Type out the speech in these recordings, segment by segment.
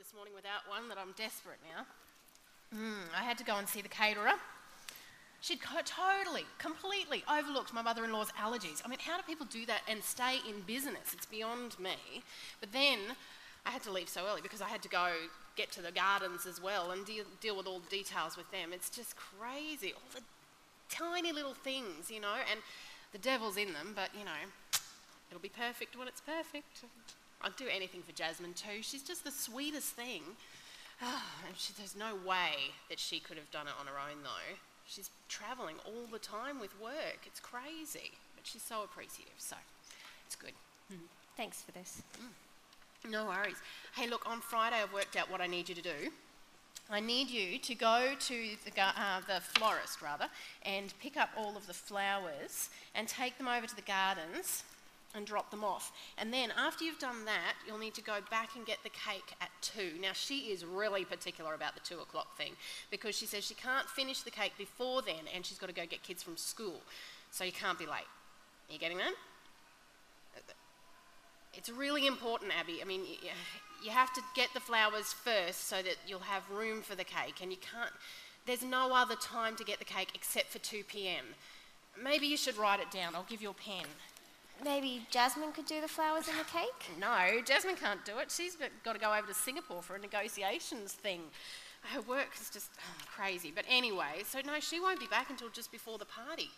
this morning without one that I'm desperate now. Mm, I had to go and see the caterer. She'd co- totally, completely overlooked my mother in law's allergies. I mean, how do people do that and stay in business? It's beyond me. But then I had to leave so early because I had to go get to the gardens as well and deal, deal with all the details with them. It's just crazy. All the tiny little things, you know, and the devil's in them, but you know, it'll be perfect when it's perfect. I'd do anything for Jasmine too. She's just the sweetest thing. Oh, she, there's no way that she could have done it on her own though. She's travelling all the time with work. It's crazy, but she's so appreciative, so it's good. Mm. Thanks for this. Mm. No worries. Hey, look, on Friday I've worked out what I need you to do. I need you to go to the, uh, the florist, rather, and pick up all of the flowers and take them over to the gardens and drop them off. And then after you've done that, you'll need to go back and get the cake at two. Now, she is really particular about the two o'clock thing because she says she can't finish the cake before then and she's got to go get kids from school. So you can't be late. Are you getting that? It's really important, Abby. I mean, you have to get the flowers first so that you'll have room for the cake, and you can't. There's no other time to get the cake except for 2 p.m. Maybe you should write it down. I'll give you a pen. Maybe Jasmine could do the flowers and the cake? No, Jasmine can't do it. She's got to go over to Singapore for a negotiations thing. Her work is just oh, crazy. But anyway, so no, she won't be back until just before the party.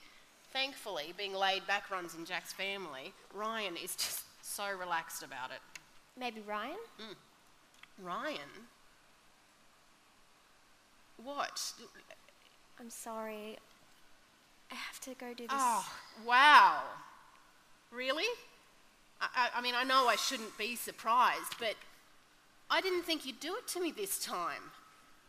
Thankfully, being laid back runs in Jack's family, Ryan is just so relaxed about it. Maybe Ryan? Mm. Ryan? What? I'm sorry. I have to go do this. Oh, wow. Really? I, I, mean, I know I shouldn't be surprised, but I didn't think you'd do it to me this time.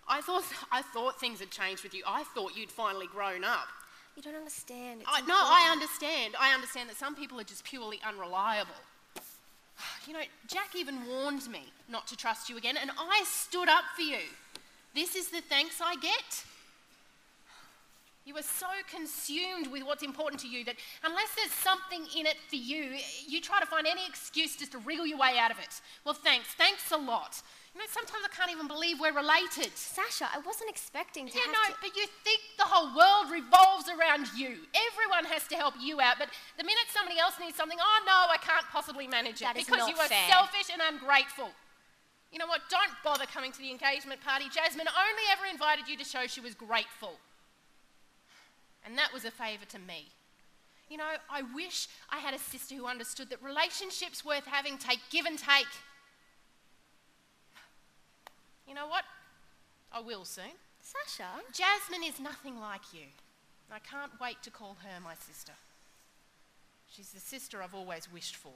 I thought, I thought things had changed with you. I thought you'd finally grown up. You don't understand. I, no, I understand. I understand that some people are just purely unreliable. You know, Jack even warned me not to trust you again, and I stood up for you. This is the thanks I get. You are so consumed with what's important to you that unless there's something in it for you, you try to find any excuse just to wriggle your way out of it. Well, thanks. Thanks a lot. You know, sometimes I can't even believe we're related. Sasha, I wasn't expecting to. Yeah, no, to... but you think the whole world revolves around you. Everyone has to help you out, but the minute somebody else needs something, oh no, I can't possibly manage it that because you are fair. selfish and ungrateful. You know what? Don't bother coming to the engagement party. Jasmine only ever invited you to show she was grateful. And that was a favour to me. You know, I wish I had a sister who understood that relationships worth having take give and take. You know what? I will soon. Sasha? Jasmine is nothing like you. I can't wait to call her my sister. She's the sister I've always wished for.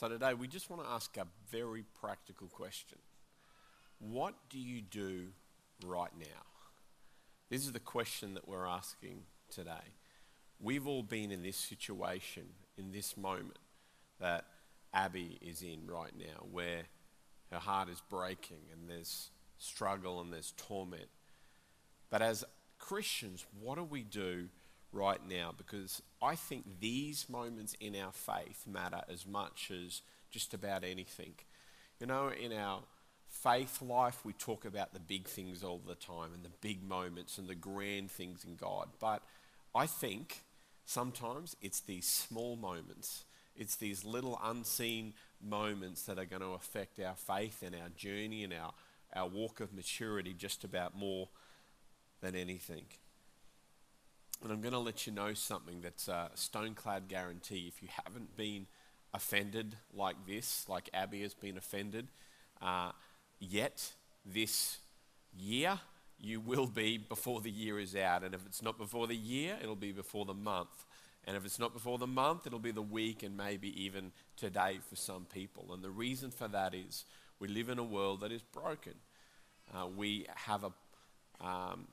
So today we just want to ask a very practical question. What do you do right now? This is the question that we're asking today. We've all been in this situation, in this moment that Abby is in right now, where her heart is breaking and there's struggle and there's torment. But as Christians, what do we do right now because I think these moments in our faith matter as much as just about anything. You know, in our faith life, we talk about the big things all the time and the big moments and the grand things in God. But I think sometimes it's these small moments, it's these little unseen moments that are going to affect our faith and our journey and our, our walk of maturity just about more than anything. And I'm going to let you know something that's a stoneclad guarantee. If you haven't been offended like this, like Abby has been offended, uh, yet this year, you will be before the year is out. And if it's not before the year, it'll be before the month. And if it's not before the month, it'll be the week and maybe even today for some people. And the reason for that is we live in a world that is broken. Uh, we have a, um,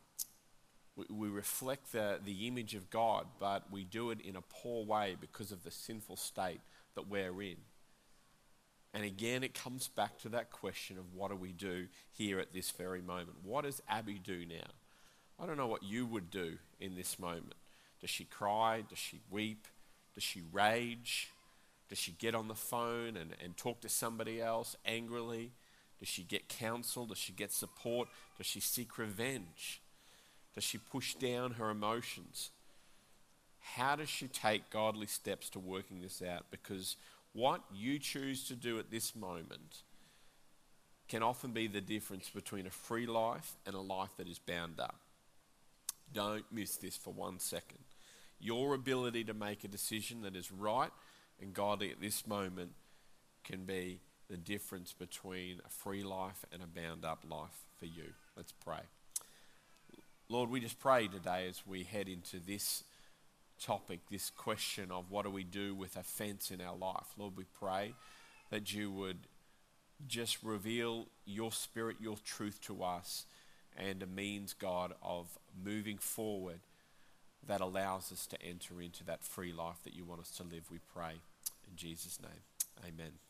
we, reflect the, the image of God, but we do it in a poor way because of the sinful state that we're in. And again, it comes back to that question of what do we do here at this very moment? What does Abby do now? I don't know what you would do in this moment. Does she cry? Does she weep? Does she rage? Does she get on the phone and, and talk to somebody else angrily? Does she get counsel? Does she get support? Does she seek revenge? Does she push down her emotions? How does she take godly steps to working this out? Because what you choose to do at this moment can often be the difference between a free life and a life that is bound up. Don't miss this for one second. Your ability to make a decision that is right and godly at this moment can be the difference between a free life and a bound up life for you. Let's pray. Lord, we just pray today as we head into this topic, this question of what do we do with offense in our life. Lord, we pray that you would just reveal your spirit, your truth to us, and a means, God, of moving forward that allows us to enter into that free life that you want us to live. We pray in Jesus' name. Amen.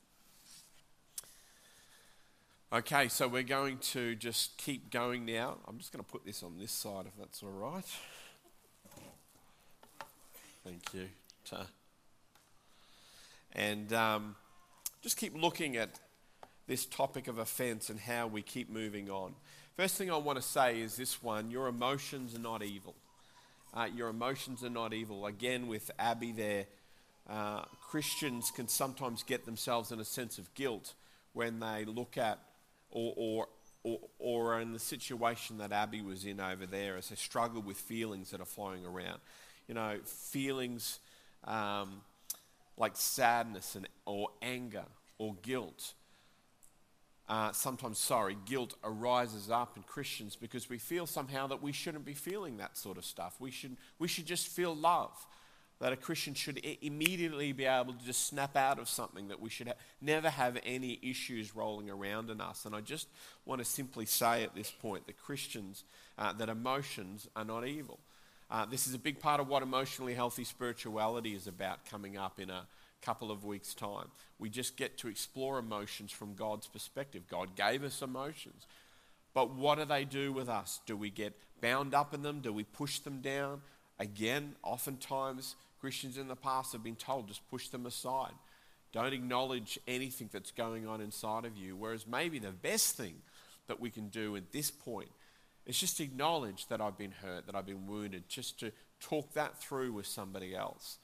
Okay, so we're going to just keep going now. I'm just going to put this on this side if that's all right. Thank you. And um, just keep looking at this topic of offense and how we keep moving on. First thing I want to say is this one your emotions are not evil. Uh, your emotions are not evil. Again, with Abby there, uh, Christians can sometimes get themselves in a sense of guilt when they look at or, or, or, or in the situation that Abby was in over there as they struggle with feelings that are flowing around. You know, feelings um, like sadness and, or anger or guilt. Uh, sometimes, sorry, guilt arises up in Christians because we feel somehow that we shouldn't be feeling that sort of stuff. We should, we should just feel love that a Christian should immediately be able to just snap out of something, that we should ha- never have any issues rolling around in us. And I just want to simply say at this point that Christians, uh, that emotions are not evil. Uh, this is a big part of what emotionally healthy spirituality is about coming up in a couple of weeks' time. We just get to explore emotions from God's perspective. God gave us emotions. But what do they do with us? Do we get bound up in them? Do we push them down? Again, oftentimes Christians in the past have been told just push them aside. Don't acknowledge anything that's going on inside of you. Whereas maybe the best thing that we can do at this point is just acknowledge that I've been hurt, that I've been wounded, just to talk that through with somebody else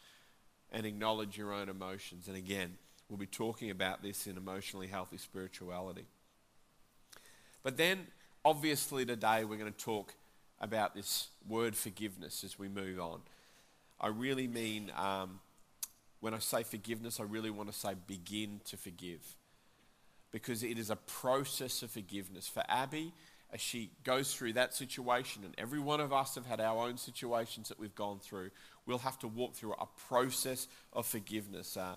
and acknowledge your own emotions. And again, we'll be talking about this in emotionally healthy spirituality. But then, obviously, today we're going to talk about this word forgiveness as we move on. I really mean, um, when I say forgiveness, I really want to say begin to forgive. Because it is a process of forgiveness. For Abby, as she goes through that situation, and every one of us have had our own situations that we've gone through, we'll have to walk through a process of forgiveness. Uh,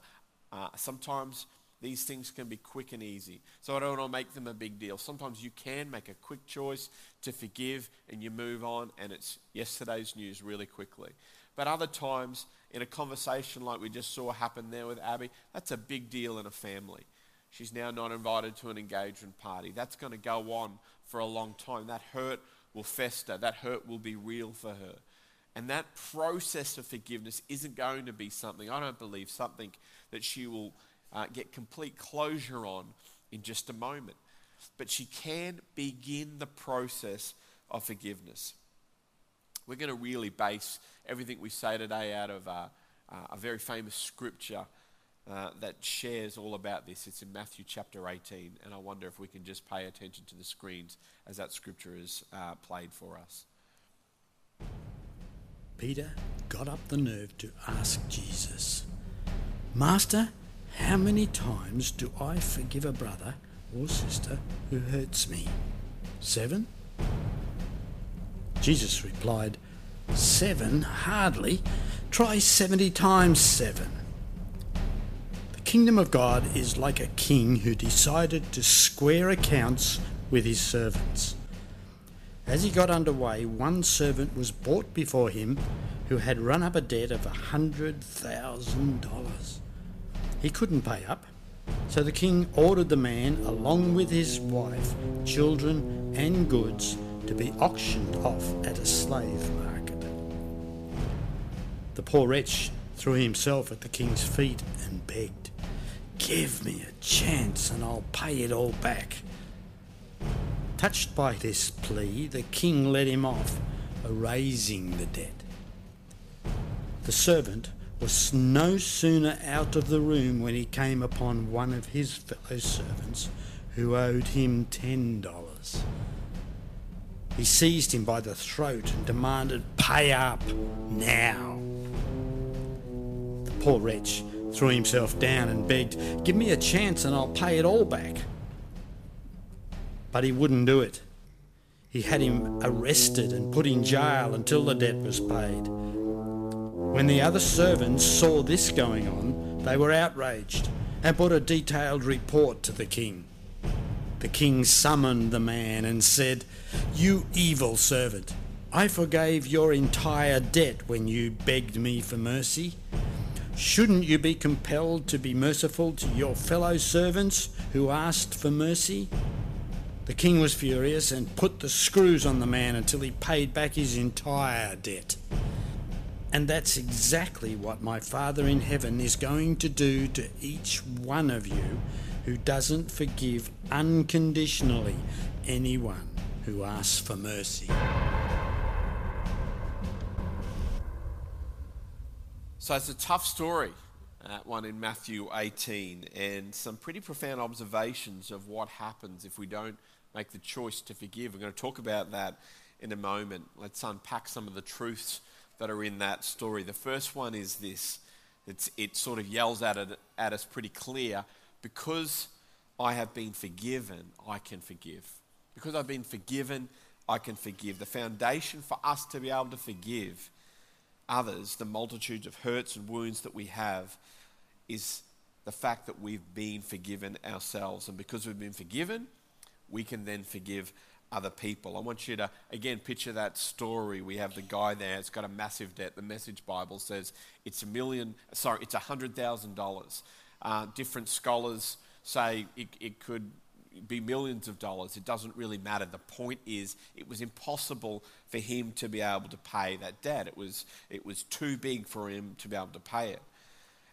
uh, sometimes these things can be quick and easy. So I don't want to make them a big deal. Sometimes you can make a quick choice to forgive and you move on, and it's yesterday's news really quickly. But other times, in a conversation like we just saw happen there with Abby, that's a big deal in a family. She's now not invited to an engagement party. That's going to go on for a long time. That hurt will fester, that hurt will be real for her. And that process of forgiveness isn't going to be something, I don't believe, something that she will uh, get complete closure on in just a moment. But she can begin the process of forgiveness. We're going to really base everything we say today out of uh, uh, a very famous scripture uh, that shares all about this. It's in Matthew chapter 18, and I wonder if we can just pay attention to the screens as that scripture is uh, played for us. Peter got up the nerve to ask Jesus, Master, how many times do I forgive a brother or sister who hurts me? Seven? Jesus replied, Seven? Hardly. Try seventy times seven. The kingdom of God is like a king who decided to square accounts with his servants. As he got under way, one servant was brought before him who had run up a debt of a hundred thousand dollars. He couldn't pay up, so the king ordered the man, along with his wife, children, and goods, to be auctioned off at a slave market. The poor wretch threw himself at the king's feet and begged, Give me a chance and I'll pay it all back. Touched by this plea, the king let him off, erasing the debt. The servant was no sooner out of the room when he came upon one of his fellow servants who owed him ten dollars. He seized him by the throat and demanded, Pay up now. The poor wretch threw himself down and begged, Give me a chance and I'll pay it all back. But he wouldn't do it. He had him arrested and put in jail until the debt was paid. When the other servants saw this going on, they were outraged and put a detailed report to the king. The king summoned the man and said, You evil servant, I forgave your entire debt when you begged me for mercy. Shouldn't you be compelled to be merciful to your fellow servants who asked for mercy? The king was furious and put the screws on the man until he paid back his entire debt. And that's exactly what my Father in heaven is going to do to each one of you who doesn't forgive unconditionally anyone who asks for mercy. So it's a tough story, that one in Matthew 18, and some pretty profound observations of what happens if we don't make the choice to forgive. We're going to talk about that in a moment. Let's unpack some of the truths that are in that story. The first one is this it's, it sort of yells at, it, at us pretty clear because I have been forgiven, I can forgive. Because I've been forgiven, I can forgive. The foundation for us to be able to forgive others, the multitudes of hurts and wounds that we have, is the fact that we've been forgiven ourselves. And because we've been forgiven, we can then forgive other people. I want you to, again, picture that story. We have the guy there, it's got a massive debt. The Message Bible says it's a million, sorry, it's a $100,000. Uh, different scholars say it, it could be millions of dollars. It doesn't really matter. The point is, it was impossible for him to be able to pay that debt. It was, it was too big for him to be able to pay it.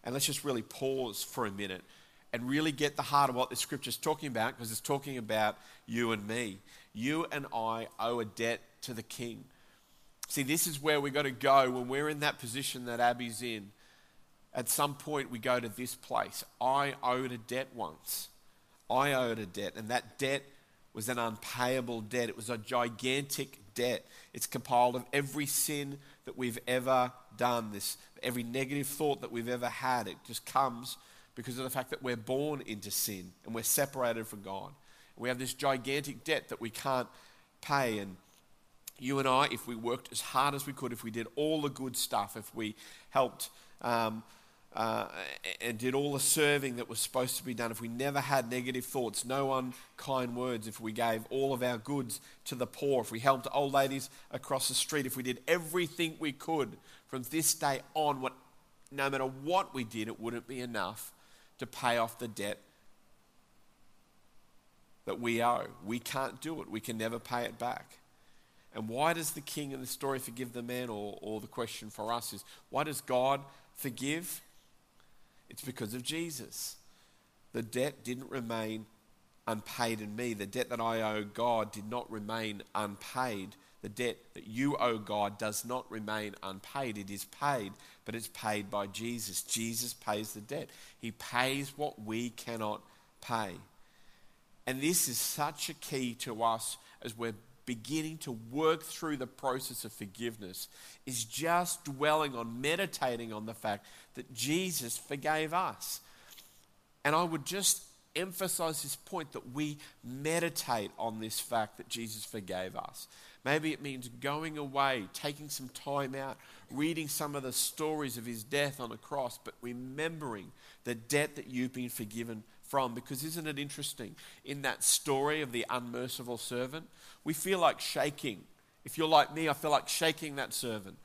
And let's just really pause for a minute and really get the heart of what the scripture is talking about because it's talking about you and me. You and I owe a debt to the king. See, this is where we've got to go when we're in that position that Abby's in. At some point, we go to this place. I owed a debt once. I owed a debt, and that debt was an unpayable debt. It was a gigantic debt. It's compiled of every sin that we've ever done, this every negative thought that we've ever had. It just comes because of the fact that we're born into sin and we're separated from God. We have this gigantic debt that we can't pay. And you and I, if we worked as hard as we could, if we did all the good stuff, if we helped um, uh, and did all the serving that was supposed to be done, if we never had negative thoughts, no unkind words, if we gave all of our goods to the poor, if we helped old ladies across the street, if we did everything we could from this day on, what, no matter what we did, it wouldn't be enough to pay off the debt that we owe. We can't do it, we can never pay it back. And why does the king in the story forgive the man? Or, or the question for us is why does God forgive? It's because of Jesus. The debt didn't remain unpaid in me. The debt that I owe God did not remain unpaid. The debt that you owe God does not remain unpaid. It is paid, but it's paid by Jesus. Jesus pays the debt, He pays what we cannot pay. And this is such a key to us as we're beginning to work through the process of forgiveness is just dwelling on meditating on the fact that Jesus forgave us. And I would just emphasize this point that we meditate on this fact that Jesus forgave us. Maybe it means going away, taking some time out, reading some of the stories of his death on the cross, but remembering the debt that you've been forgiven from because isn't it interesting? In that story of the unmerciful servant, we feel like shaking. If you're like me, I feel like shaking that servant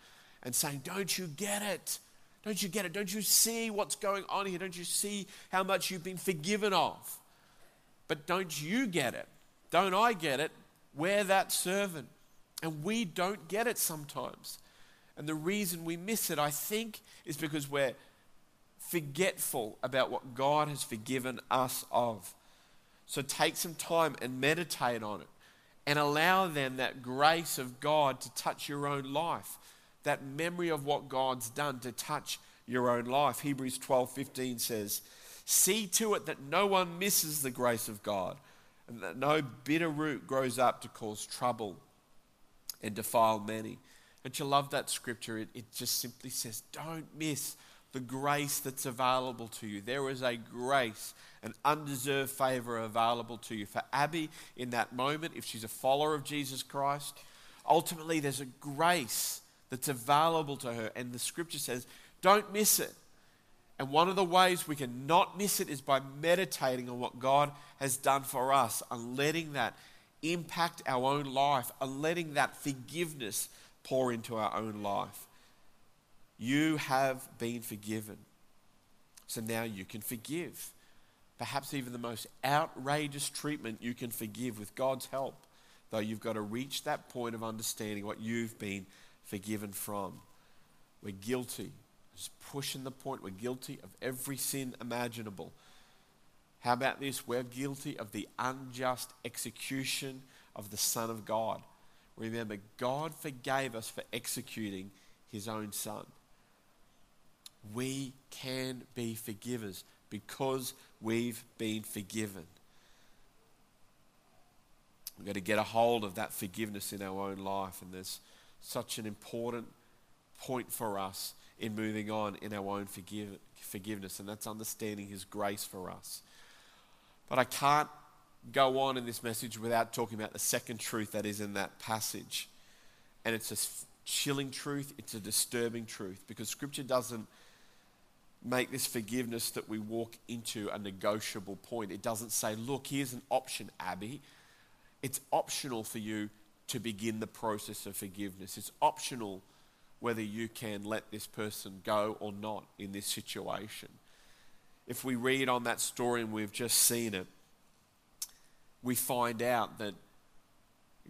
and saying, Don't you get it? Don't you get it? Don't you see what's going on here? Don't you see how much you've been forgiven of? But don't you get it? Don't I get it? We're that servant. And we don't get it sometimes. And the reason we miss it, I think, is because we're forgetful about what God has forgiven us of. So take some time and meditate on it and allow then that grace of God to touch your own life, that memory of what God's done to touch your own life. Hebrews 12:15 says, "See to it that no one misses the grace of God, and that no bitter root grows up to cause trouble and defile many." Don't you love that scripture? It, it just simply says, Don't miss the grace that's available to you. There is a grace, an undeserved favor available to you. For Abby, in that moment, if she's a follower of Jesus Christ, ultimately there's a grace that's available to her. And the scripture says, don't miss it. And one of the ways we can not miss it is by meditating on what God has done for us and letting that impact our own life and letting that forgiveness pour into our own life. You have been forgiven. So now you can forgive. Perhaps even the most outrageous treatment you can forgive with God's help, though you've got to reach that point of understanding what you've been forgiven from. We're guilty. Just pushing the point, we're guilty of every sin imaginable. How about this? We're guilty of the unjust execution of the Son of God. Remember, God forgave us for executing his own Son. We can be forgivers because we've been forgiven. We've got to get a hold of that forgiveness in our own life, and there's such an important point for us in moving on in our own forgive, forgiveness, and that's understanding His grace for us. But I can't go on in this message without talking about the second truth that is in that passage. And it's a chilling truth, it's a disturbing truth, because Scripture doesn't make this forgiveness that we walk into a negotiable point. It doesn't say, look, here's an option, Abby. It's optional for you to begin the process of forgiveness. It's optional whether you can let this person go or not in this situation. If we read on that story and we've just seen it, we find out that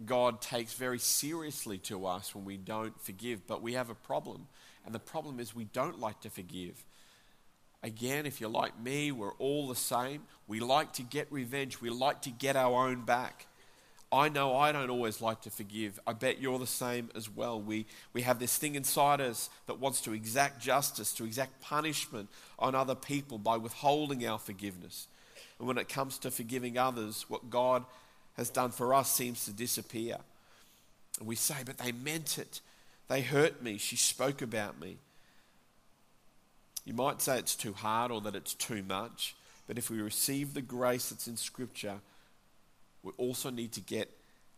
God takes very seriously to us when we don't forgive, but we have a problem. And the problem is we don't like to forgive. Again, if you're like me, we're all the same. We like to get revenge, we like to get our own back. I know I don't always like to forgive. I bet you're the same as well. We, we have this thing inside us that wants to exact justice, to exact punishment on other people by withholding our forgiveness. And when it comes to forgiving others, what God has done for us seems to disappear. And we say, but they meant it. They hurt me. She spoke about me. You might say it's too hard or that it's too much, but if we receive the grace that's in Scripture, we also need to get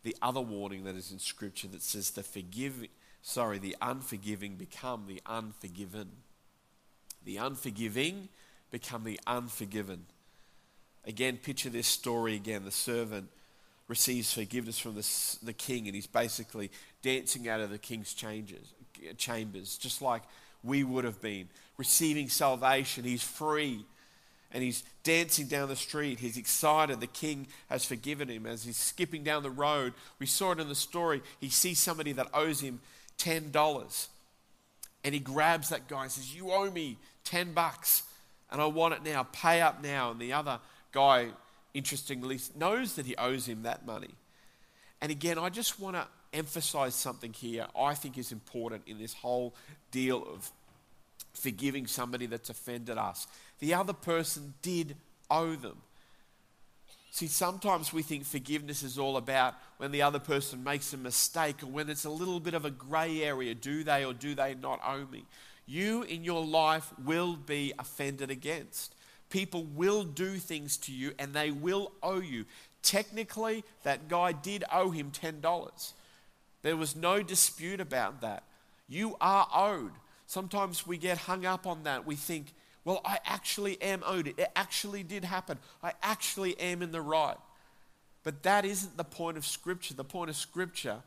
the other warning that is in Scripture that says the forgiving, sorry, the unforgiving become the unforgiven. The unforgiving become the unforgiven. Again, picture this story again. The servant receives forgiveness from the, the king, and he's basically dancing out of the king's chambers, chambers, just like we would have been. Receiving salvation, he's free. And he's dancing down the street. He's excited. The king has forgiven him. As he's skipping down the road, we saw it in the story. He sees somebody that owes him $10. And he grabs that guy and says, You owe me 10 bucks and I want it now. Pay up now. And the other guy, interestingly, knows that he owes him that money. And again, I just want to emphasize something here I think is important in this whole deal of forgiving somebody that's offended us. The other person did owe them. See, sometimes we think forgiveness is all about when the other person makes a mistake or when it's a little bit of a grey area do they or do they not owe me? You in your life will be offended against. People will do things to you and they will owe you. Technically, that guy did owe him $10. There was no dispute about that. You are owed. Sometimes we get hung up on that. We think, Well, I actually am owed it. It actually did happen. I actually am in the right. But that isn't the point of Scripture. The point of Scripture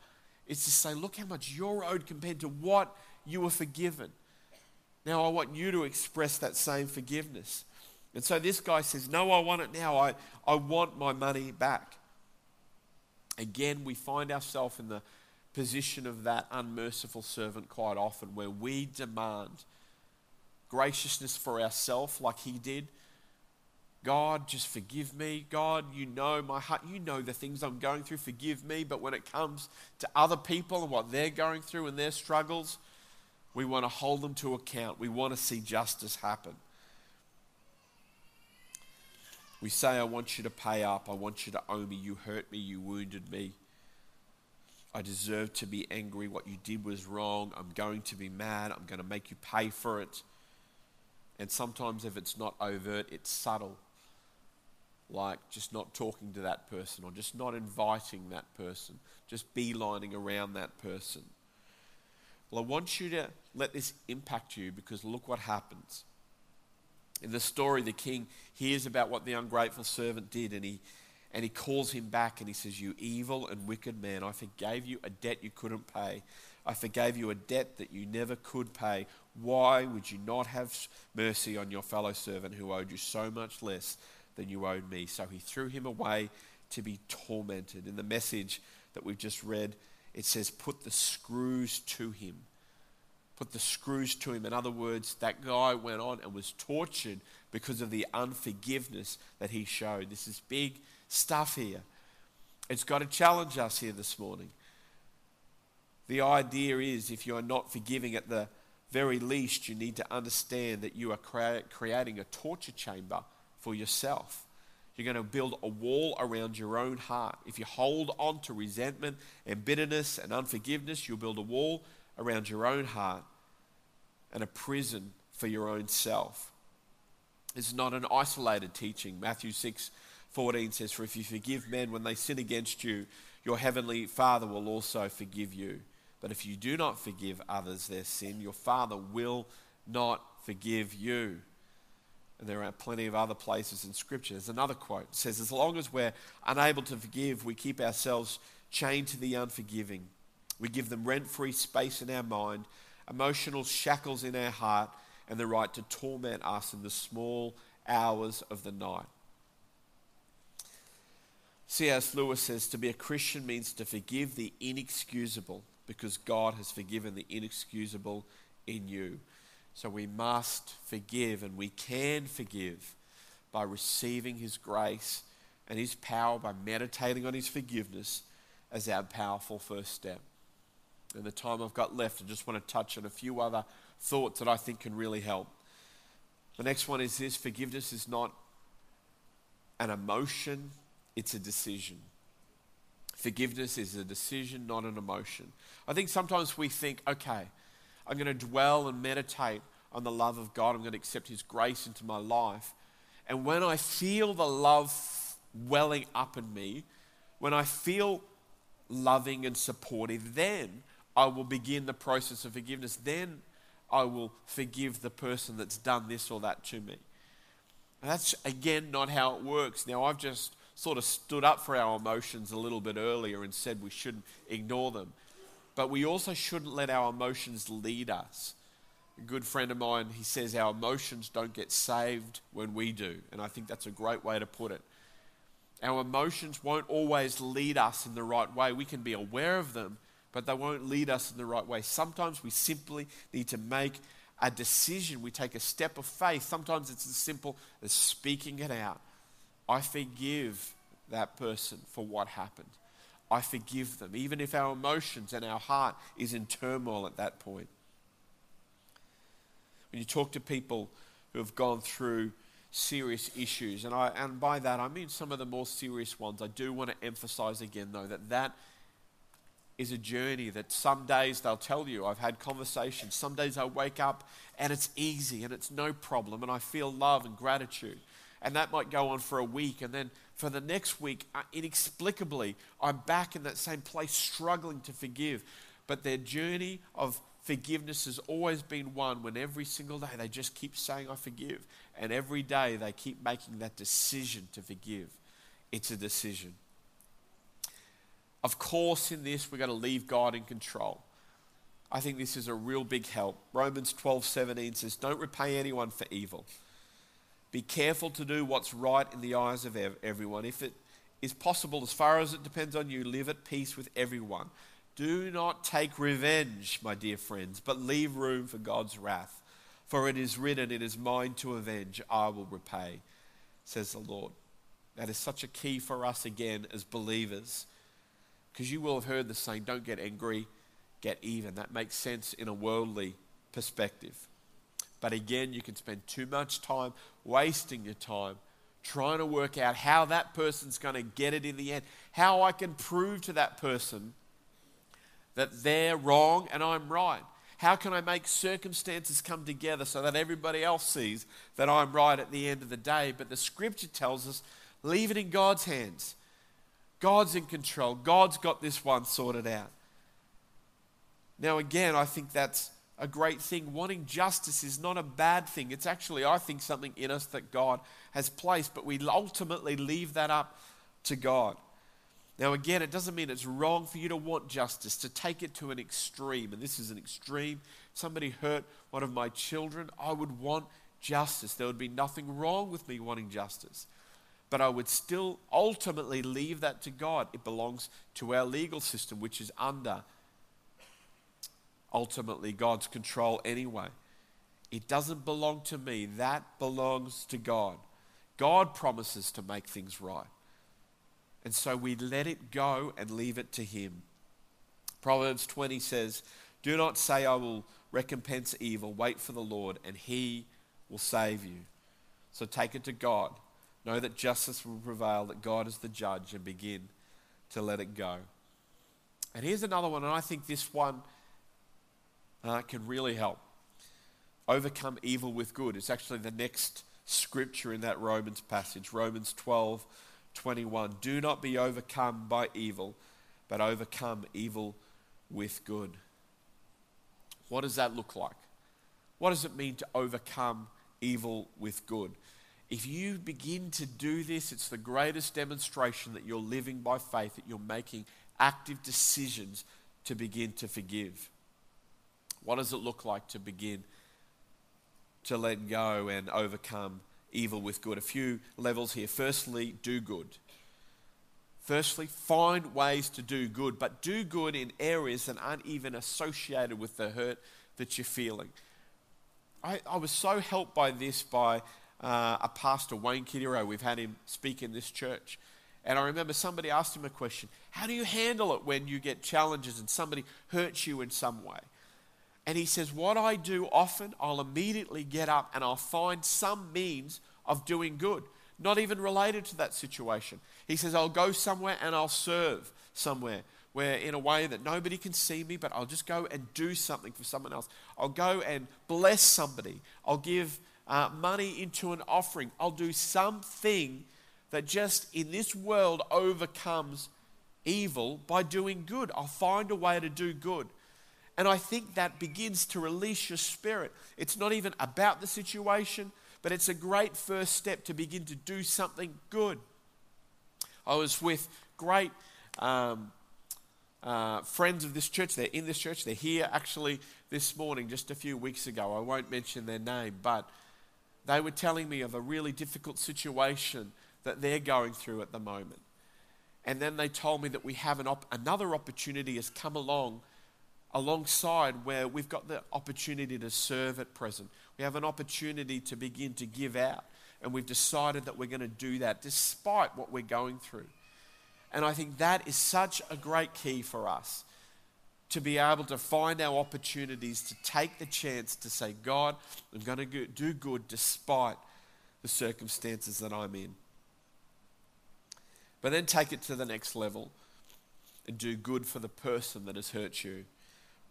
is to say, look how much you're owed compared to what you were forgiven. Now, I want you to express that same forgiveness. And so this guy says, No, I want it now. I, I want my money back. Again, we find ourselves in the position of that unmerciful servant quite often where we demand graciousness for ourselves like he did. God, just forgive me. God, you know my heart. You know the things I'm going through. Forgive me. But when it comes to other people and what they're going through and their struggles, we want to hold them to account. We want to see justice happen. We say, I want you to pay up. I want you to owe me. You hurt me. You wounded me. I deserve to be angry. What you did was wrong. I'm going to be mad. I'm going to make you pay for it. And sometimes, if it's not overt, it's subtle. Like just not talking to that person or just not inviting that person, just beelining around that person. Well, I want you to let this impact you because look what happens. In the story, the king hears about what the ungrateful servant did and he, and he calls him back and he says, You evil and wicked man, I forgave you a debt you couldn't pay. I forgave you a debt that you never could pay. Why would you not have mercy on your fellow servant who owed you so much less than you owed me? So he threw him away to be tormented. In the message that we've just read, it says, Put the screws to him put the screws to him. In other words, that guy went on and was tortured because of the unforgiveness that he showed. This is big stuff here. It's got to challenge us here this morning. The idea is if you are not forgiving at the very least, you need to understand that you are crea- creating a torture chamber for yourself. You're going to build a wall around your own heart. If you hold on to resentment and bitterness and unforgiveness, you'll build a wall around your own heart and a prison for your own self. It's not an isolated teaching. Matthew 6 14 says, For if you forgive men when they sin against you, your heavenly Father will also forgive you. But if you do not forgive others their sin, your Father will not forgive you. And there are plenty of other places in Scripture. There's another quote. It says, As long as we're unable to forgive, we keep ourselves chained to the unforgiving. We give them rent free space in our mind, emotional shackles in our heart, and the right to torment us in the small hours of the night. C.S. Lewis says to be a Christian means to forgive the inexcusable because God has forgiven the inexcusable in you. So we must forgive, and we can forgive by receiving His grace and His power by meditating on His forgiveness as our powerful first step in the time I've got left, I just want to touch on a few other thoughts that I think can really help. The next one is this forgiveness is not an emotion, it's a decision. Forgiveness is a decision, not an emotion. I think sometimes we think, okay, I'm going to dwell and meditate on the love of God, I'm going to accept His grace into my life. And when I feel the love welling up in me, when I feel loving and supportive, then I will begin the process of forgiveness. Then I will forgive the person that's done this or that to me. And that's, again, not how it works. Now, I've just sort of stood up for our emotions a little bit earlier and said we shouldn't ignore them. But we also shouldn't let our emotions lead us. A good friend of mine, he says our emotions don't get saved when we do. And I think that's a great way to put it. Our emotions won't always lead us in the right way. We can be aware of them, but they won't lead us in the right way. Sometimes we simply need to make a decision. We take a step of faith. Sometimes it's as simple as speaking it out. I forgive that person for what happened. I forgive them, even if our emotions and our heart is in turmoil at that point. When you talk to people who have gone through serious issues, and, I, and by that I mean some of the more serious ones, I do want to emphasize again, though, that that is a journey that some days they'll tell you, I've had conversations. Some days I wake up and it's easy and it's no problem and I feel love and gratitude. And that might go on for a week. And then for the next week, inexplicably, I'm back in that same place struggling to forgive. But their journey of forgiveness has always been one when every single day they just keep saying, I forgive. And every day they keep making that decision to forgive. It's a decision. Of course, in this, we're going to leave God in control. I think this is a real big help. Romans 12 17 says, Don't repay anyone for evil. Be careful to do what's right in the eyes of everyone. If it is possible, as far as it depends on you, live at peace with everyone. Do not take revenge, my dear friends, but leave room for God's wrath. For it is written, It is mine to avenge, I will repay, says the Lord. That is such a key for us again as believers. Because you will have heard the saying, Don't get angry, get even. That makes sense in a worldly perspective. But again, you can spend too much time wasting your time trying to work out how that person's going to get it in the end, how I can prove to that person that they're wrong and I'm right. How can I make circumstances come together so that everybody else sees that I'm right at the end of the day? But the scripture tells us leave it in God's hands. God's in control. God's got this one sorted out. Now, again, I think that's a great thing. Wanting justice is not a bad thing. It's actually, I think, something in us that God has placed, but we ultimately leave that up to God. Now, again, it doesn't mean it's wrong for you to want justice, to take it to an extreme. And this is an extreme. Somebody hurt one of my children, I would want justice. There would be nothing wrong with me wanting justice. But I would still ultimately leave that to God. It belongs to our legal system, which is under ultimately God's control anyway. It doesn't belong to me, that belongs to God. God promises to make things right. And so we let it go and leave it to Him. Proverbs 20 says, Do not say, I will recompense evil. Wait for the Lord, and He will save you. So take it to God. Know that justice will prevail, that God is the judge, and begin to let it go. And here's another one, and I think this one uh, can really help. Overcome evil with good. It's actually the next scripture in that Romans passage, Romans 12 21. Do not be overcome by evil, but overcome evil with good. What does that look like? What does it mean to overcome evil with good? If you begin to do this, it's the greatest demonstration that you're living by faith, that you're making active decisions to begin to forgive. What does it look like to begin to let go and overcome evil with good. A few levels here. Firstly, do good. Firstly, find ways to do good, but do good in areas that aren't even associated with the hurt that you're feeling. I, I was so helped by this by uh, a pastor, Wayne Cordeiro. We've had him speak in this church. And I remember somebody asked him a question How do you handle it when you get challenges and somebody hurts you in some way? And he says, What I do often, I'll immediately get up and I'll find some means of doing good, not even related to that situation. He says, I'll go somewhere and I'll serve somewhere where, in a way that nobody can see me, but I'll just go and do something for someone else. I'll go and bless somebody. I'll give uh, money into an offering. I'll do something that just in this world overcomes evil by doing good. I'll find a way to do good. And I think that begins to release your spirit. It's not even about the situation, but it's a great first step to begin to do something good. I was with great um, uh, friends of this church. They're in this church. They're here actually this morning, just a few weeks ago. I won't mention their name, but they were telling me of a really difficult situation that they're going through at the moment. And then they told me that we have an op- another opportunity has come along alongside where we've got the opportunity to serve at present. We have an opportunity to begin to give out. And we've decided that we're going to do that despite what we're going through. And I think that is such a great key for us to be able to find our opportunities to take the chance to say, God, I'm going to do good despite the circumstances that I'm in. But then take it to the next level and do good for the person that has hurt you.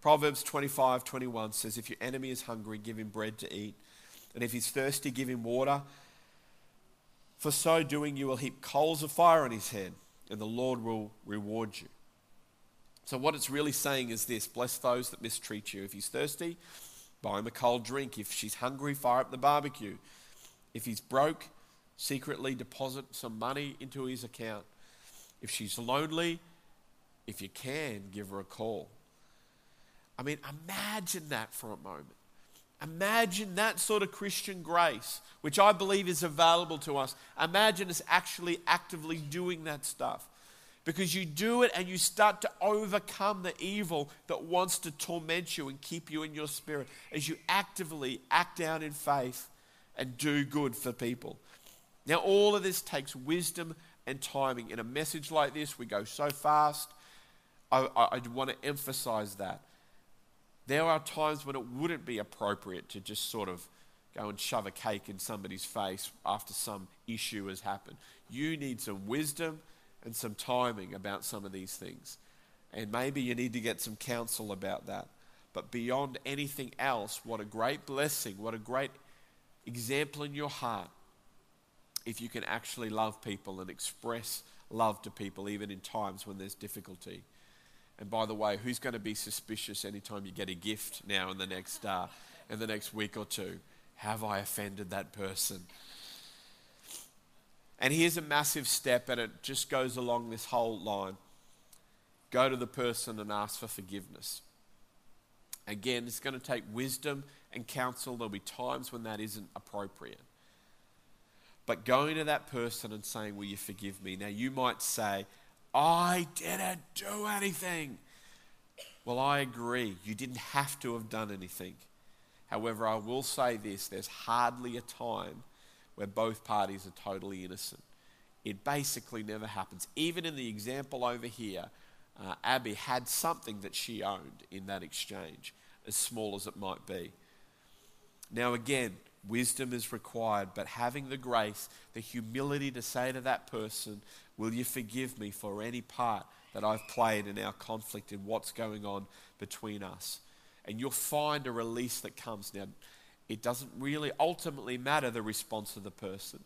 Proverbs 25 21 says, If your enemy is hungry, give him bread to eat. And if he's thirsty, give him water. For so doing, you will heap coals of fire on his head, and the Lord will reward you. So, what it's really saying is this bless those that mistreat you. If he's thirsty, buy him a cold drink. If she's hungry, fire up the barbecue. If he's broke, secretly deposit some money into his account. If she's lonely, if you can, give her a call. I mean, imagine that for a moment. Imagine that sort of Christian grace, which I believe is available to us. Imagine us actually actively doing that stuff. Because you do it and you start to overcome the evil that wants to torment you and keep you in your spirit as you actively act out in faith and do good for people. Now, all of this takes wisdom and timing. In a message like this, we go so fast. I, I, I want to emphasize that. There are times when it wouldn't be appropriate to just sort of go and shove a cake in somebody's face after some issue has happened. You need some wisdom and some timing about some of these things. And maybe you need to get some counsel about that. But beyond anything else, what a great blessing, what a great example in your heart if you can actually love people and express love to people, even in times when there's difficulty. And by the way, who's going to be suspicious anytime you get a gift now in the next uh, in the next week or two? Have I offended that person? And here's a massive step, and it just goes along this whole line. Go to the person and ask for forgiveness. Again, it's going to take wisdom and counsel. There'll be times when that isn't appropriate. But going to that person and saying, Will you forgive me? Now, you might say, I didn't do anything. Well, I agree. You didn't have to have done anything. However, I will say this there's hardly a time where both parties are totally innocent. It basically never happens. Even in the example over here, uh, Abby had something that she owned in that exchange, as small as it might be. Now, again, wisdom is required, but having the grace, the humility to say to that person, Will you forgive me for any part that I've played in our conflict and what's going on between us? And you'll find a release that comes. Now, it doesn't really ultimately matter the response of the person.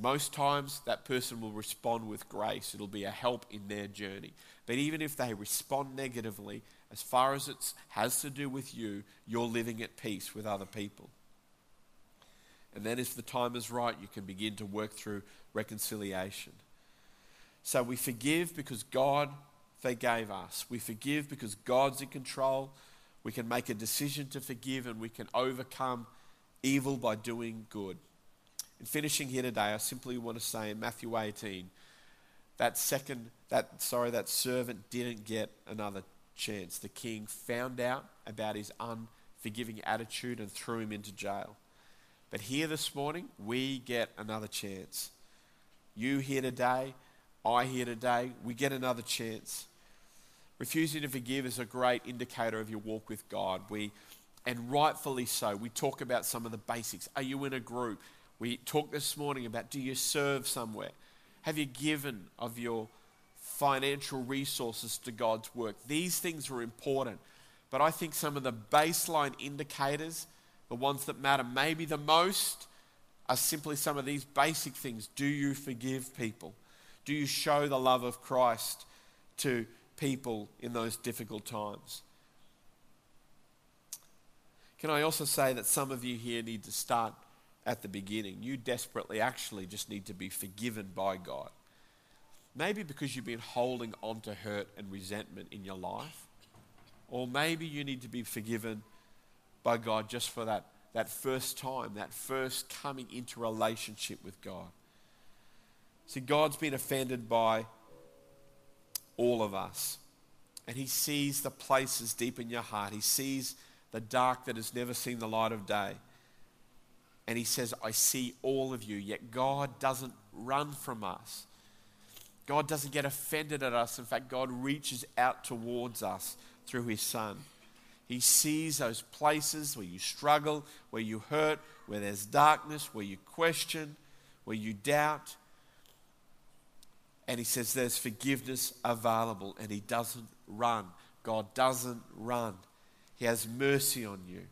Most times, that person will respond with grace. It'll be a help in their journey. But even if they respond negatively, as far as it has to do with you, you're living at peace with other people. And then, if the time is right, you can begin to work through reconciliation. So we forgive because God forgave us. We forgive because God's in control. We can make a decision to forgive and we can overcome evil by doing good. In finishing here today, I simply want to say in Matthew 18, that second, that sorry, that servant didn't get another chance. The king found out about his unforgiving attitude and threw him into jail. But here this morning, we get another chance. You here today, I here today, we get another chance. Refusing to forgive is a great indicator of your walk with God. We, and rightfully so, we talk about some of the basics. Are you in a group? We talked this morning about do you serve somewhere? Have you given of your financial resources to God's work? These things are important. But I think some of the baseline indicators, the ones that matter maybe the most, are simply some of these basic things. Do you forgive people? Do you show the love of Christ to people in those difficult times? Can I also say that some of you here need to start at the beginning? You desperately actually just need to be forgiven by God. Maybe because you've been holding on to hurt and resentment in your life. Or maybe you need to be forgiven by God just for that, that first time, that first coming into relationship with God. See, God's been offended by all of us. And He sees the places deep in your heart. He sees the dark that has never seen the light of day. And He says, I see all of you. Yet God doesn't run from us. God doesn't get offended at us. In fact, God reaches out towards us through His Son. He sees those places where you struggle, where you hurt, where there's darkness, where you question, where you doubt. And he says there's forgiveness available, and he doesn't run. God doesn't run. He has mercy on you.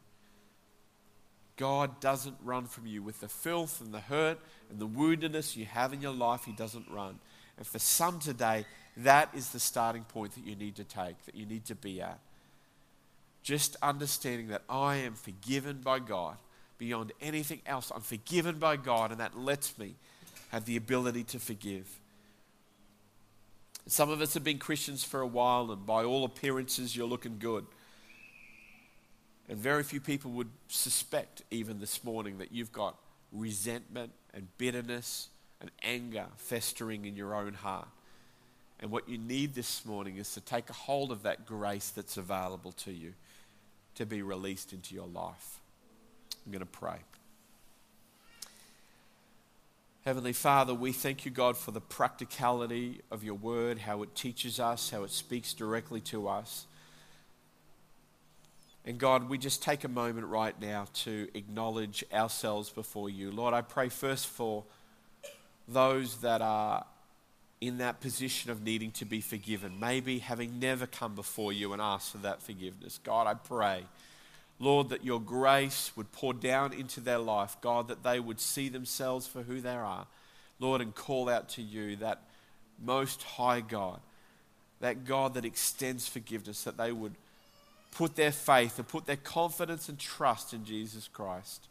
God doesn't run from you. With the filth and the hurt and the woundedness you have in your life, He doesn't run. And for some today, That is the starting point that you need to take, that you need to be at. Just understanding that I am forgiven by God beyond anything else. I'm forgiven by God, and that lets me have the ability to forgive. Some of us have been Christians for a while, and by all appearances, you're looking good. And very few people would suspect, even this morning, that you've got resentment and bitterness and anger festering in your own heart. And what you need this morning is to take a hold of that grace that's available to you to be released into your life. I'm going to pray. Heavenly Father, we thank you, God, for the practicality of your word, how it teaches us, how it speaks directly to us. And God, we just take a moment right now to acknowledge ourselves before you. Lord, I pray first for those that are in that position of needing to be forgiven, maybe having never come before you and asked for that forgiveness. God, I pray, Lord, that your grace would pour down into their life. God, that they would see themselves for who they are. Lord, and call out to you, that most high God, that God that extends forgiveness, that they would put their faith and put their confidence and trust in Jesus Christ.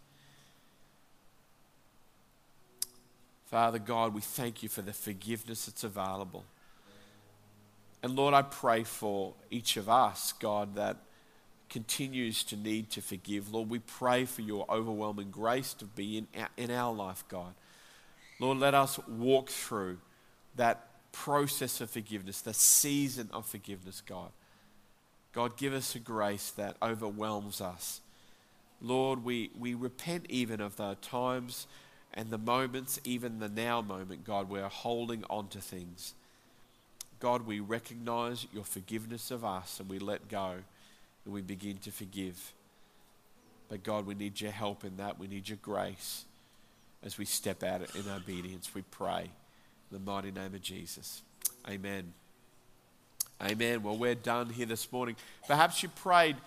Father God, we thank you for the forgiveness that's available. And Lord, I pray for each of us, God, that continues to need to forgive. Lord, we pray for your overwhelming grace to be in our, in our life, God. Lord, let us walk through that process of forgiveness, the season of forgiveness, God. God, give us a grace that overwhelms us. Lord, we, we repent even of the times and the moments, even the now moment, God, we're holding on to things. God, we recognize your forgiveness of us and we let go and we begin to forgive. But God, we need your help in that. We need your grace as we step out in obedience. We pray in the mighty name of Jesus. Amen. Amen. Well, we're done here this morning. Perhaps you prayed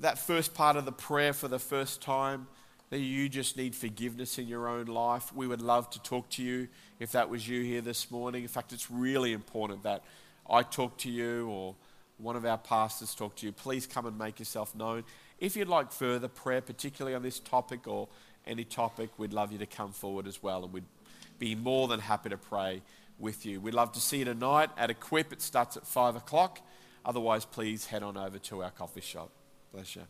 that first part of the prayer for the first time that you just need forgiveness in your own life, we would love to talk to you if that was you here this morning. In fact, it's really important that I talk to you or one of our pastors talk to you. Please come and make yourself known. If you'd like further prayer, particularly on this topic or any topic, we'd love you to come forward as well, and we'd be more than happy to pray with you. We'd love to see you tonight at Equip. It starts at 5 o'clock. Otherwise, please head on over to our coffee shop. Bless you.